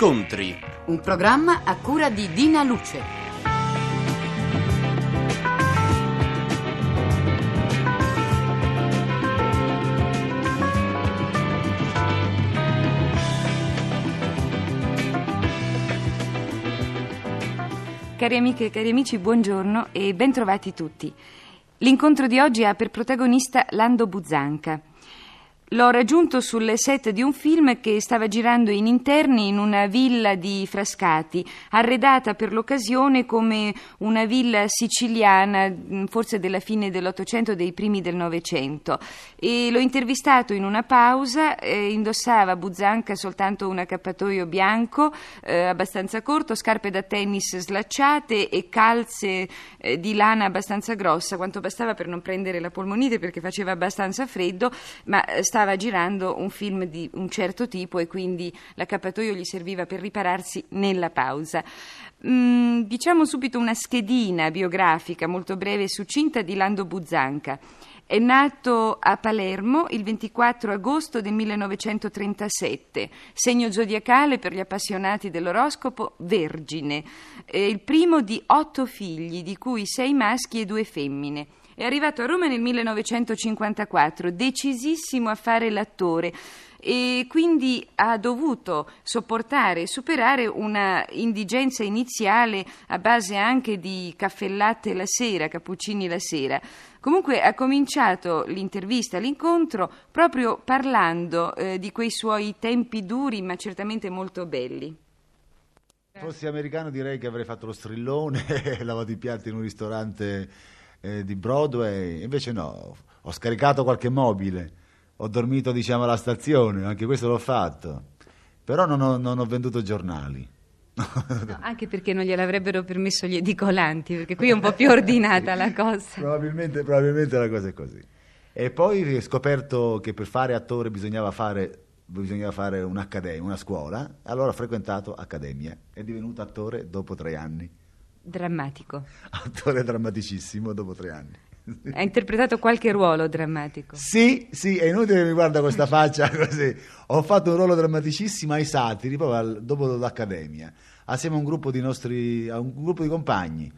Incontri. Un programma a cura di Dina Luce. Cari amiche e cari amici, buongiorno e bentrovati tutti. L'incontro di oggi ha per protagonista Lando Buzzanca. L'ho raggiunto sul set di un film che stava girando in interni in una villa di Frascati, arredata per l'occasione come una villa siciliana, mm, forse della fine dell'Ottocento, dei primi del Novecento. E l'ho intervistato in una pausa, eh, indossava Buzzanca soltanto un accappatoio bianco, eh, abbastanza corto, scarpe da tennis slacciate e calze eh, di lana abbastanza grossa, quanto bastava per non prendere la polmonite perché faceva abbastanza freddo, ma eh, stava girando un film di un certo tipo e quindi l'accappatoio gli serviva per ripararsi nella pausa. Mm, diciamo subito una schedina biografica molto breve e succinta di Lando Buzzanca. È nato a Palermo il 24 agosto del 1937, segno zodiacale per gli appassionati dell'oroscopo Vergine, è il primo di otto figli, di cui sei maschi e due femmine. È arrivato a Roma nel 1954, decisissimo a fare l'attore e quindi ha dovuto sopportare e superare una indigenza iniziale a base anche di caffè latte la sera, cappuccini la sera. Comunque ha cominciato l'intervista, l'incontro, proprio parlando eh, di quei suoi tempi duri ma certamente molto belli. Se fossi americano direi che avrei fatto lo strillone, lavato i piatti in un ristorante eh, di Broadway, invece no, ho scaricato qualche mobile, ho dormito diciamo alla stazione, anche questo l'ho fatto, però non ho, non ho venduto giornali. No, anche perché non gliel'avrebbero permesso gli edicolanti, perché qui è un po' più ordinata la cosa. Probabilmente, probabilmente la cosa è così. E poi ho scoperto che per fare attore bisognava fare, bisognava fare un'accademia, una scuola, allora ho frequentato accademia e divenuto attore dopo tre anni. Drammatico. Attore drammaticissimo dopo tre anni. Ha interpretato qualche ruolo drammatico? Sì, sì, è inutile che mi guarda questa faccia così. Ho fatto un ruolo drammaticissimo ai Satiri, proprio al, dopo l'accademia, assieme a un gruppo di nostri, a un gruppo di compagni,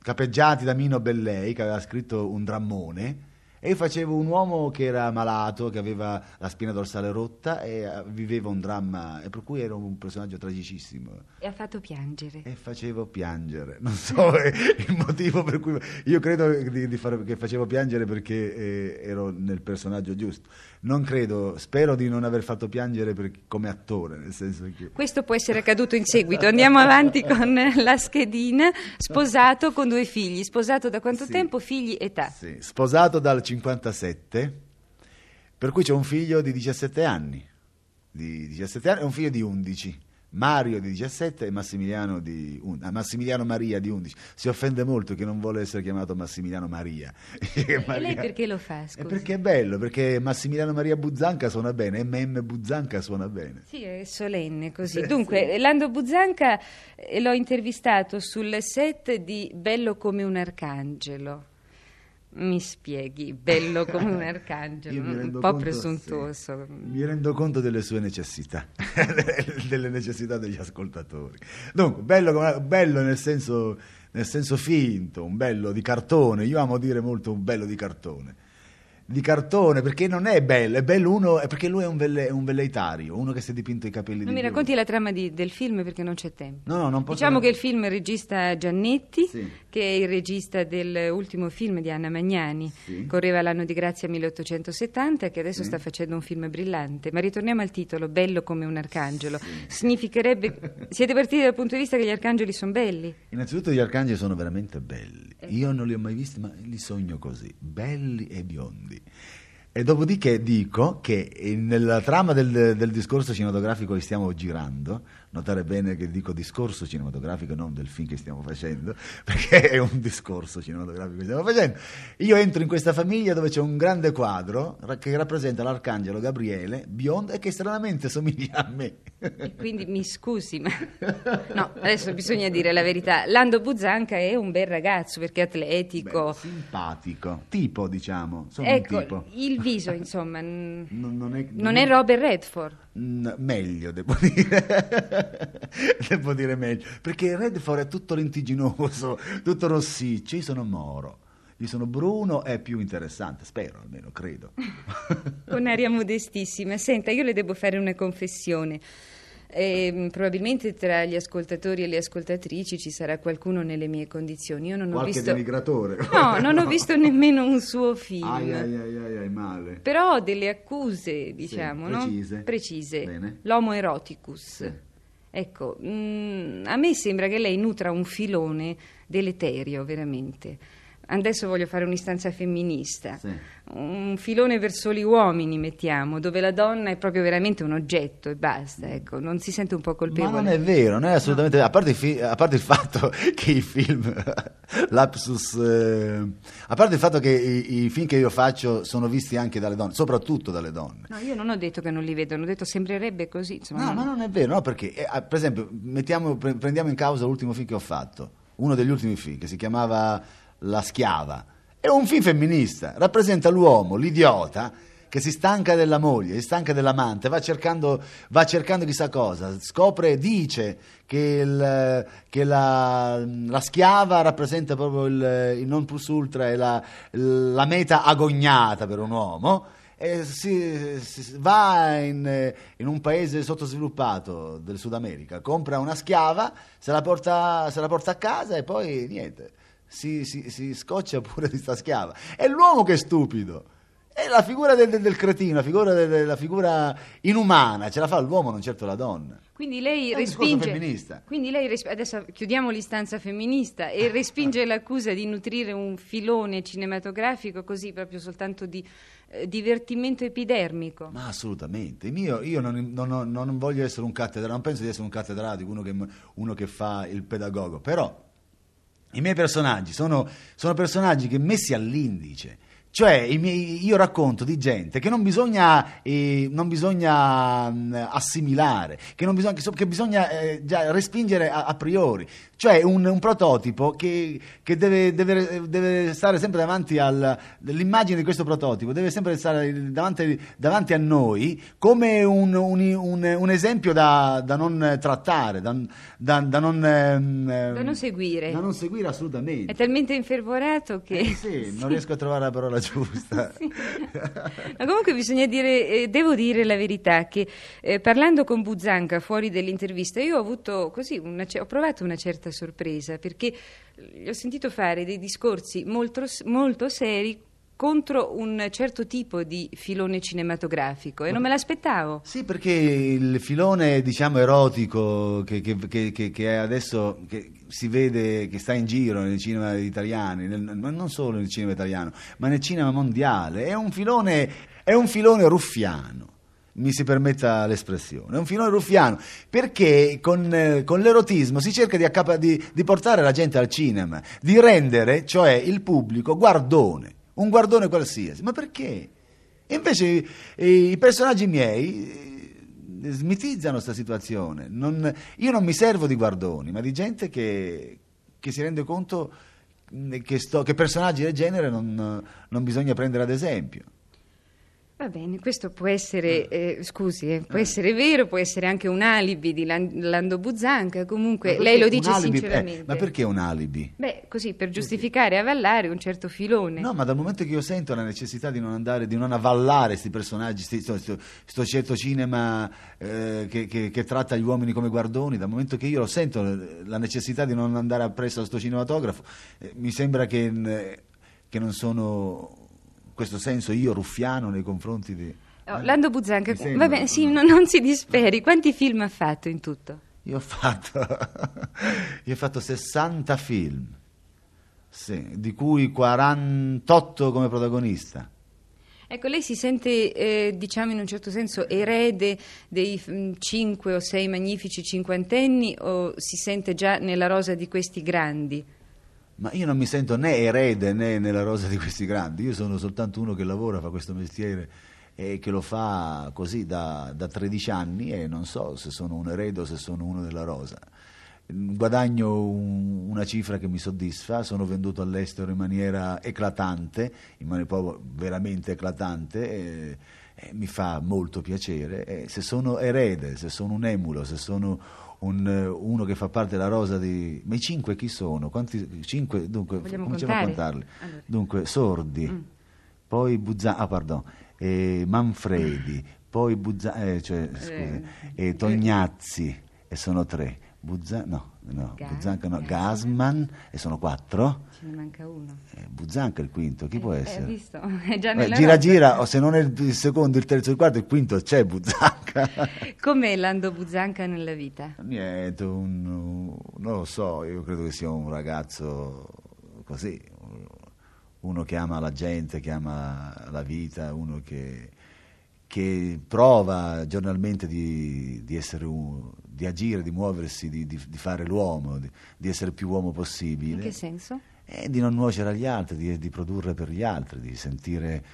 capeggiati da Mino Bellei, che aveva scritto un drammone, e facevo un uomo che era malato, che aveva la spina dorsale rotta e eh, viveva un dramma, e per cui ero un personaggio tragicissimo. E ha fatto piangere. E facevo piangere, non so il motivo per cui... Io credo di, di fare, che facevo piangere perché eh, ero nel personaggio giusto. Non credo, spero di non aver fatto piangere per, come attore, nel senso che... Questo può essere accaduto in seguito. Andiamo avanti con la schedina. Sposato con due figli. Sposato da quanto Sì. tempo? Figli, età. Sì, sposato dal 57, per cui c'è un figlio di 17 anni, di 17 anni e un figlio di 11. Mario di 17 e Massimiliano, di ah, Massimiliano Maria di 11. Si offende molto che non vuole essere chiamato Massimiliano Maria. E lei perché lo fa, Eh, scusi? perché è bello, perché Massimiliano Maria Buzzanca suona bene, MM Buzzanca suona bene. Sì, è solenne così. Dunque, Lando Buzzanca eh, l'ho intervistato sul set di Bello come un arcangelo. Mi spieghi, bello come un arcangelo, un po' conto, presuntuoso. sì. Mi rendo conto delle sue necessità, delle necessità degli ascoltatori. Dunque, bello, bello nel, senso, nel senso finto, un bello di cartone. Io amo dire molto un bello di cartone. Di cartone perché non è bello, è bello uno, è perché lui è un, velle- un velleitario, uno che si è dipinto i capelli Non di mi blu. racconti la trama di- del film perché non c'è tempo. No, no, non posso. Diciamo che il film regista Giannetti, Sì. Che è il regista dell'ultimo film di Anna Magnani, Sì. correva l'anno di grazia 1870, che adesso Sì. sta facendo un film brillante. Ma ritorniamo al titolo, Bello come un arcangelo. Significherebbe... Siete partiti dal punto di vista che gli arcangeli sono belli? Innanzitutto gli arcangeli sono veramente belli. Io non li ho mai visti, ma li sogno così, belli e biondi. E dopodiché dico che eh, nella trama del, del discorso cinematografico che stiamo girando, notare bene che dico discorso cinematografico, non del film che stiamo facendo, perché è un discorso cinematografico che stiamo facendo. Io entro in questa famiglia dove c'è un grande quadro che rappresenta l'arcangelo Gabriele, biondo e che stranamente somiglia a me. E quindi mi scusi, ma no, adesso bisogna dire la verità. Lando Buzzanca è un bel ragazzo perché è atletico. Beh, simpatico, tipo diciamo, sono Ecco, tipo. il viso, insomma. Non, non è, Non è Robert Redford. Meglio, devo dire. devo dire meglio. Perché Redford è tutto lentiginoso, tutto rossiccio. Io sono Moro. Io sono Bruno, è più interessante, spero almeno, credo. Con aria modestissima. Senta, io le devo fare una confessione. Ehm, probabilmente tra gli ascoltatori e le ascoltatrici ci sarà qualcuno nelle mie condizioni. Io non ho Qualche visto. denigratore. No, non ho visto nemmeno un suo film. Ai ai ai ai, male. Però ho delle accuse, diciamo, no? precise. Precise. Bene. L'homo eroticus. Sì. Ecco, mm, a me sembra che lei nutra un filone deleterio, veramente. Adesso voglio fare un'istanza femminista. Sì. Un filone verso gli uomini, mettiamo, dove la donna è proprio veramente un oggetto e basta, ecco, non si sente un po' Ma colpevole. non è vero, non è assolutamente vero. A parte, il fi- a parte il fatto che i film, lapsus, eh, a parte il fatto che i, i film che io faccio sono visti anche dalle donne, soprattutto dalle donne. No, io non ho detto che non li vedono, ho detto sembrerebbe così. Insomma, No, ma non è vero, no, perché, eh, per esempio, mettiamo- pre- prendiamo in causa l'ultimo film che ho fatto, uno degli ultimi film, che si chiamava La schiava. È un film femminista, rappresenta l'uomo, l'idiota, che si stanca della moglie, si stanca dell'amante, va cercando, va cercando chissà cosa, scopre, dice che, il- che la, la schiava rappresenta proprio il, il non plus ultra e la, la meta agognata per un uomo e si, si- va in, in un paese sottosviluppato del Sud America, compra una schiava, se la porta, se la porta a casa e poi niente, si, si- si scoccia pure di sta schiava. È l'uomo che è stupido. È la figura del, del- del cretino, la figura, del- la figura inumana, ce la fa l'uomo, non certo la donna. Quindi lei È un respinge. femminista. Quindi lei res- adesso chiudiamo l'istanza femminista e respinge l'accusa di nutrire un filone cinematografico così proprio soltanto di eh, divertimento epidermico. Ma assolutamente, io, io non, non- non- voglio essere un cattedratico, non penso di essere un cattedratico, uno che, uno che fa il pedagogo, però i miei personaggi sono, sono personaggi che messi all'indice. Cioè, io racconto di gente che non bisogna, eh, non bisogna mh, assimilare, che, non bisogna, che so- che bisogna eh, già respingere a, a priori. Cioè, un, un prototipo che, che deve, deve- deve stare sempre davanti al. l'immagine di questo prototipo deve sempre stare davanti, davanti a noi come un, un- un- un esempio da, da non trattare, da, da- da non. ehm, Da non seguire. Da non seguire assolutamente. È talmente infervorato che... Eh sì, non riesco a trovare la parola giusta. Ma comunque bisogna dire, eh, devo dire la verità, che eh, parlando con Buzzanca fuori dell'intervista, io ho avuto così, una ho provato una certa sorpresa, perché eh, gli ho sentito fare dei discorsi molto, molto seri contro un certo tipo di filone cinematografico e non me l'aspettavo. Sì, perché il filone, diciamo, erotico che, che- che- che- adesso si vede che sta in giro nei cinema italiani, nel- ma non solo nel cinema italiano, ma nel cinema mondiale, è un filone, è un filone ruffiano. Mi si permetta l'espressione, è un filone ruffiano perché con, eh, con l'erotismo si cerca di, accapa- di- di portare la gente al cinema, di rendere, cioè il pubblico, guardone, un guardone qualsiasi. Ma perché? Invece i personaggi miei eh, smitizzano questa situazione. Non- io non mi servo di guardoni, ma di gente che, che si rende conto mh, che, sto- che personaggi del genere non, non bisogna prendere ad esempio. Va bene, questo può essere, eh, scusi, eh, può essere vero, può essere anche un alibi di Lan- Lando Buzzanca, comunque lei lo dice alibi- eh, sinceramente. ma perché un alibi? Beh, così per giustificare e avallare un certo filone. No, ma dal momento che io sento la necessità di non andare, di non avvallare questi personaggi, sti- sto, sto- sto certo cinema eh, che, che- che tratta gli uomini come guardoni, dal momento che io lo sento eh, la necessità di non andare appresso a sto cinematografo, eh, mi sembra che, eh, che non sono questo senso io ruffiano nei confronti di... Oh? Lando Buzzanca, sembra, va bene, sì, no? no- non si disperi. Quanti film ha fatto in tutto? Io ho fatto, io ho fatto 60 film, sì, di cui 48 come protagonista. Ecco, lei si sente, eh, diciamo in un certo senso, erede dei mm, cinque o sei magnifici cinquantenni o si sente già nella rosa di questi grandi? Ma io non mi sento né erede né nella rosa di questi grandi, io sono soltanto uno che lavora, fa questo mestiere e che lo fa così da, da 13 anni e non so se sono un erede o se sono uno della rosa. guadagno un, una cifra che mi soddisfa, sono venduto all'estero in maniera eclatante, in maniera veramente eclatante, e, e mi fa molto piacere. E se sono erede, se sono un emulo, se sono un, uno che fa parte della rosa di... Ma i cinque chi sono? Quanti, cinque, dunque, Vogliamo cominciamo a contare? contarli. Allora. Dunque, Sordi, Mm. poi Buzzan, ah, pardon, eh, Manfredi, poi Buzzan, eh, cioè, scusi, Eh, eh, Tognazzi, e sono tre. Buzzan, no, no, Ga- Buzzanca no, Gasman. E sono quattro. Ce ne manca uno. Eh, Buzzanca è il quinto, chi può Eh, essere? Hai visto? È già Eh, nella gira rosa. gira, o se non è il, il secondo, il terzo, il quarto, il quinto c'è Buzzanca. Com'è Lando Buzzanca nella vita? Niente, un- non lo so, io credo che sia un ragazzo così, uno che ama la gente, che ama la vita, uno che, che prova giornalmente di, di essere un- di agire, di muoversi, di, di- di fare l'uomo, di, di essere più uomo In possibile. che senso? E di non nuocere agli altri, di, di produrre per gli altri, di sentire,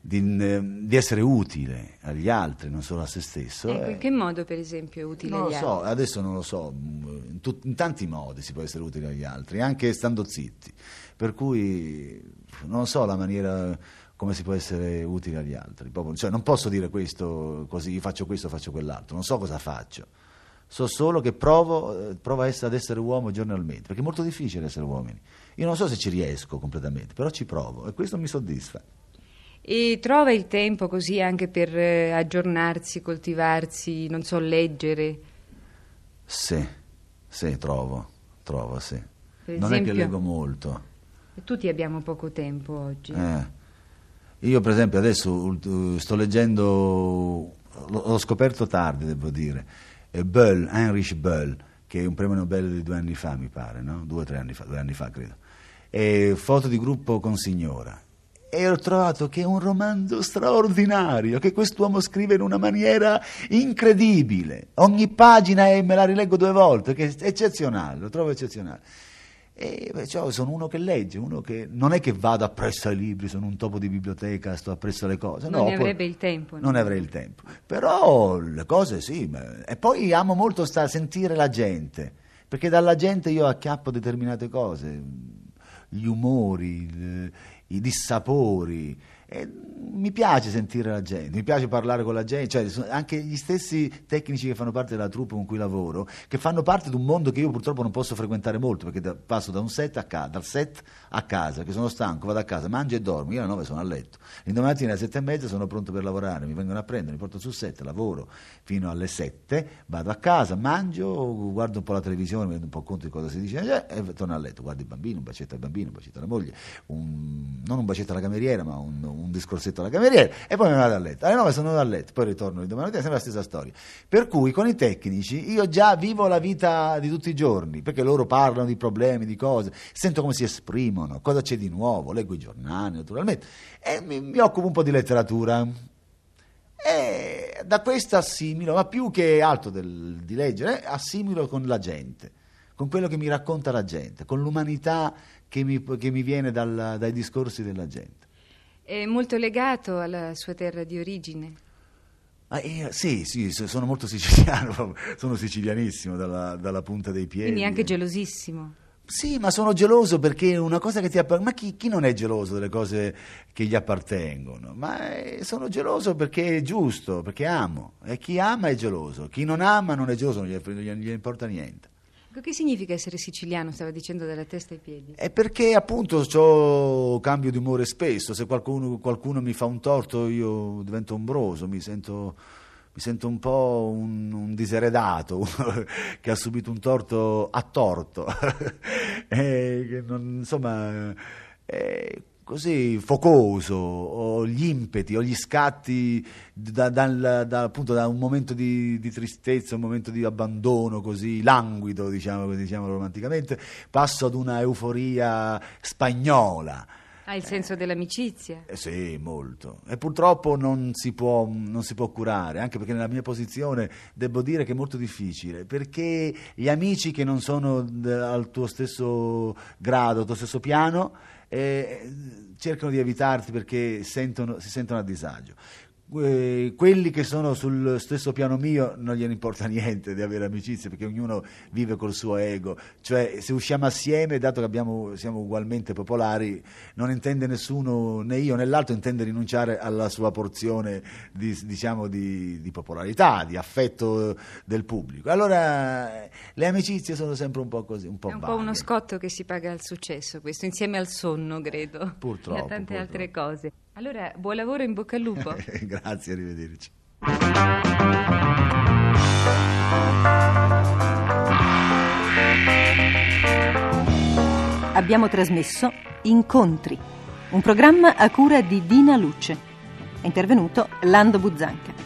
di, di essere utile agli altri, non solo a se stesso. Ecco, eh. in che modo, per esempio, è utile Non lo agli so, altri? adesso non lo so, in, tut- in tanti modi si può essere utili agli altri, anche stando zitti. Per cui non so la maniera come si può essere utile agli altri. Cioè, non posso dire questo così, faccio questo, faccio quell'altro, non so cosa faccio. So solo che provo, eh, provo ad essere uomo giornalmente, perché è molto difficile essere uomini. Io non so se ci riesco completamente, però ci provo e questo mi soddisfa. E trova il tempo così anche per eh, aggiornarsi, coltivarsi, non so, leggere. Sì, sì, trovo, trovo, sì. Per non è che esempio? leggo molto. Tutti abbiamo poco tempo oggi. Eh. Io per esempio adesso sto leggendo, l'ho scoperto tardi devo dire, Böll, Heinrich Böll, che è un premio Nobel di due anni fa mi pare, no? Due o tre anni fa, due anni fa credo. E foto di gruppo con signora. E ho trovato che è un romanzo straordinario, che quest'uomo scrive in una maniera incredibile. Ogni pagina è- me la rileggo due volte, che è eccezionale, lo trovo eccezionale. E perciò sono uno che legge, uno che non è che vado appresso ai libri, sono un topo di biblioteca, sto appresso alle cose. Non no, ne poi- avrebbe il tempo, no? Non ne avrei il tempo. Però le cose sì. ma- E poi amo molto sta- sentire la gente, perché dalla gente io acchiappo determinate cose, gli umori, i dissapori. E mi piace sentire la gente, mi piace parlare con la gente, cioè anche gli stessi tecnici che fanno parte della troupe con cui lavoro, che fanno parte di un mondo che io purtroppo non posso frequentare molto, perché da- passo da set a casa, dal set a casa, che sono stanco, vado a casa, mangio e dormo, io alle 9 sono a letto, l'indomani mattina alle 7 e mezza sono pronto per lavorare, mi vengono a prendere, mi porto sul set, lavoro fino alle 7, vado a casa, mangio, guardo un po' la televisione, mi rendo un po' conto di cosa si dice eh, e torno a letto, guardo i bambini, un bacetto al bambino, un bacetto alla moglie, un- non un bacetto alla cameriera, ma un, un discorsetto alla cameriera e poi me ne vado a letto. Alle 9 sono a letto, poi ritorno il domani mattina, sempre la stessa storia. Per cui con i tecnici io già vivo la vita di tutti i giorni, perché loro parlano di problemi, di cose, sento come si esprimono, cosa c'è di nuovo, leggo i giornali naturalmente e mi, mi occupo un po' di letteratura. E da questo assimilo, ma più che altro del- di leggere, assimilo con la gente, con quello che mi racconta la gente, con l'umanità che mi, che mi viene dal- dai discorsi della gente. È molto legato alla sua terra di origine. Ah, eh, sì, sì, so- sono molto siciliano, sono sicilianissimo dalla, dalla punta dei piedi. Quindi anche gelosissimo. Sì, ma sono geloso perché è una cosa che ti appartiene. Ma chi, chi non è geloso delle cose che gli appartengono? Ma eh, sono geloso perché è giusto, perché amo. E chi ama è geloso. Chi non ama non è geloso, non gli- non gli importa niente. Ecco, Che significa essere siciliano? Stava dicendo dalla testa ai piedi. È perché appunto ho cambio di umore spesso. Se qualcuno, qualcuno mi fa un torto, io divento ombroso, mi sento, mi sento un po' un, un diseredato, che ha subito un torto a torto. E che non- insomma, è così focoso, ho gli impeti, ho gli scatti da, dal- da- appunto da un momento di, di tristezza, un momento di abbandono così languido, diciamo, diciamo romanticamente, passo ad una euforia spagnola. Ha il senso dell'amicizia. Eh sì, molto. E purtroppo non si, può, non si può curare, anche perché nella mia posizione devo dire che è molto difficile, perché gli amici che non sono al tuo stesso grado, al tuo stesso piano, eh, cercano di evitarti perché sentono- si sentono a disagio. Eh, quelli che sono sul stesso piano mio non gliene importa niente di avere amicizie perché ognuno vive col suo ego, cioè se usciamo assieme, dato che abbiamo, siamo ugualmente popolari, non intende nessuno, né io né l'altro, intende rinunciare alla sua porzione di, diciamo, di, di popolarità, di affetto del pubblico. Allora le amicizie sono sempre un po' così, un po' È un vaghe. po' uno scotto che si paga al successo, questo, insieme al sonno, credo. Purtroppo, E a tante purtroppo. altre cose. Allora, buon lavoro, in bocca al lupo. Grazie, arrivederci. Abbiamo trasmesso Incontri, un programma a cura di Dina Luce. È intervenuto Lando Buzzanca.